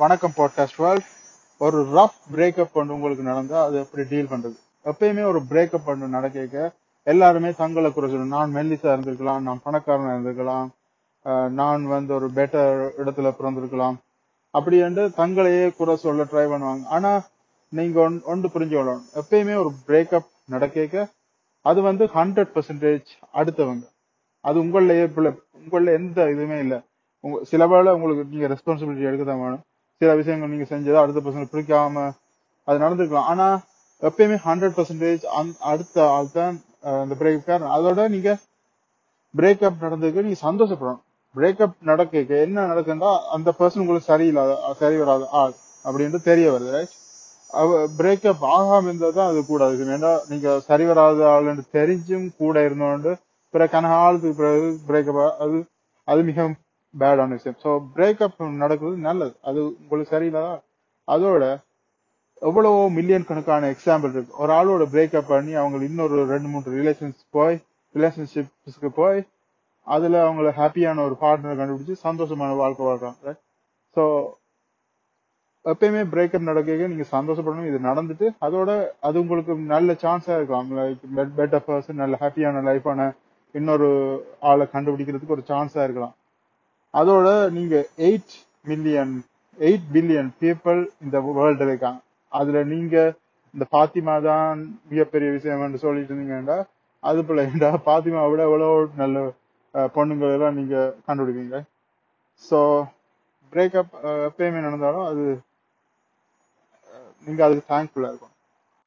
வணக்கம் podcast world ஒரு rough breakup ஒன்று உங்களுக்கு நடந்தா அது எப்படி டீல் பண்றது? எப்பயுமே ஒரு பிரேக்கப் ஒன்று நடக்க எல்லாருமே தங்களை குறை சொல்லணும். நான் மெல்லிசா இருந்திருக்கலாம் நான் பணக்காரனா இருந்திருக்கலாம் நான் வந்து ஒரு பெட்டர் இடத்துல பிறந்திருக்கலாம். அப்படி என்று தங்களையே குறை சொல்ல ட்ரை பண்ணுவாங்க. ஆனா நீங்க ஒன்- ஒன்று புரிஞ்சு கொள்ளணும். எப்பயுமே ஒரு பிரேக்கப் நடக்க அது வந்து ஹண்ட்ரட் பர்சன்டேஜ் அடுத்தவங்க. அது உங்களையே உங்களில் உங்கள எந்த இதுவுமே இல்லை. உங்க சில வேளை உங்களுக்கு நீங்க ரெஸ்பான்சிபிலிட்டி எடுக்க தான் வேணும். சில விஷயங்கள் நீங்க செஞ்சதை அடுத்த பர்சன் பிடிக்காம அது நடந்திருக்கலாம். ஆனா எப்பயுமே ஹண்ட்ரட் பர்சன்டேஜ் அடுத்த ஆள் தான் அந்த பிரேக் காரணம். அதோட நீங்க பிரேக்கப் நடந்ததுக்கு நீங்க சந்தோஷப்படணும். பிரேக்கப் நடக்க என்ன நடக்குன்னா அந்த பர்சன் உங்களுக்கு சரியில்லாத சரி வராத ஆள் அப்படின்ட்டு தெரிய வருது ரைட் பிரேக்கப் ஆகாம இருந்தா தான் அது கூடாது ஏன்னா நீங்க சரி வராத ஆளுன்னு தெரிஞ்சும் கூட இருந்தோண்டு பிற கன ஆளுக்கு பிறகு பிரேக்கப் அது அது மிகவும் பேடான விஷயம் ஸோ பிரேக்கப் நடக்கிறது நல்லது. அது உங்களுக்கு சரியில்லாதா அதோட எவ்வளவோ மில்லியன் கணக்கான எக்ஸாம்பிள் இருக்கு. ஒரு ஆளோட பிரேக்கப் பண்ணி அவங்க இன்னொரு ரெண்டு மூணு ரிலேஷன்ஸ் போய் ரிலேஷன்ஷிப்ஸ்க்கு போய் அதுல அவங்கள ஹாப்பியான ஒரு பார்ட்னர் கண்டுபிடிச்சு சந்தோஷமான வாழ்க்கை வாழ்றாங்க ஸோ எப்பயுமே பிரேக்கப் நடக்க நீங்க சந்தோஷப்படணும். இது நடந்துட்டு அதோட அது உங்களுக்கு நல்ல சான்ஸா இருக்கலாம். லைக் பெட்டர் பர்சன் நல்ல ஹாப்பியான லைஃபான இன்னொரு ஆளை கண்டுபிடிக்கிறதுக்கு ஒரு சான்ஸா இருக்கலாம். அதோட நீங்க eight million eight billion people இந்த வேர்ல்டு இருக்காங்க. அதுல நீங்க இந்த பாத்திமா தான் மிகப்பெரிய விஷயம் என்று சொல்லிட்டு இருந்தீங்கன்னா அது போல ஏன்டா பாத்திமா விட எவ்வளவு நல்ல பொண்ணுங்களை எல்லாம் நீங்க கண்டுபிடிப்பீங்க. ஸோ பிரேக்கப் எப்பயுமே நடந்தாலும் அது நீங்க அதுக்கு தேங்க்ஃபுல்லா இருக்கும்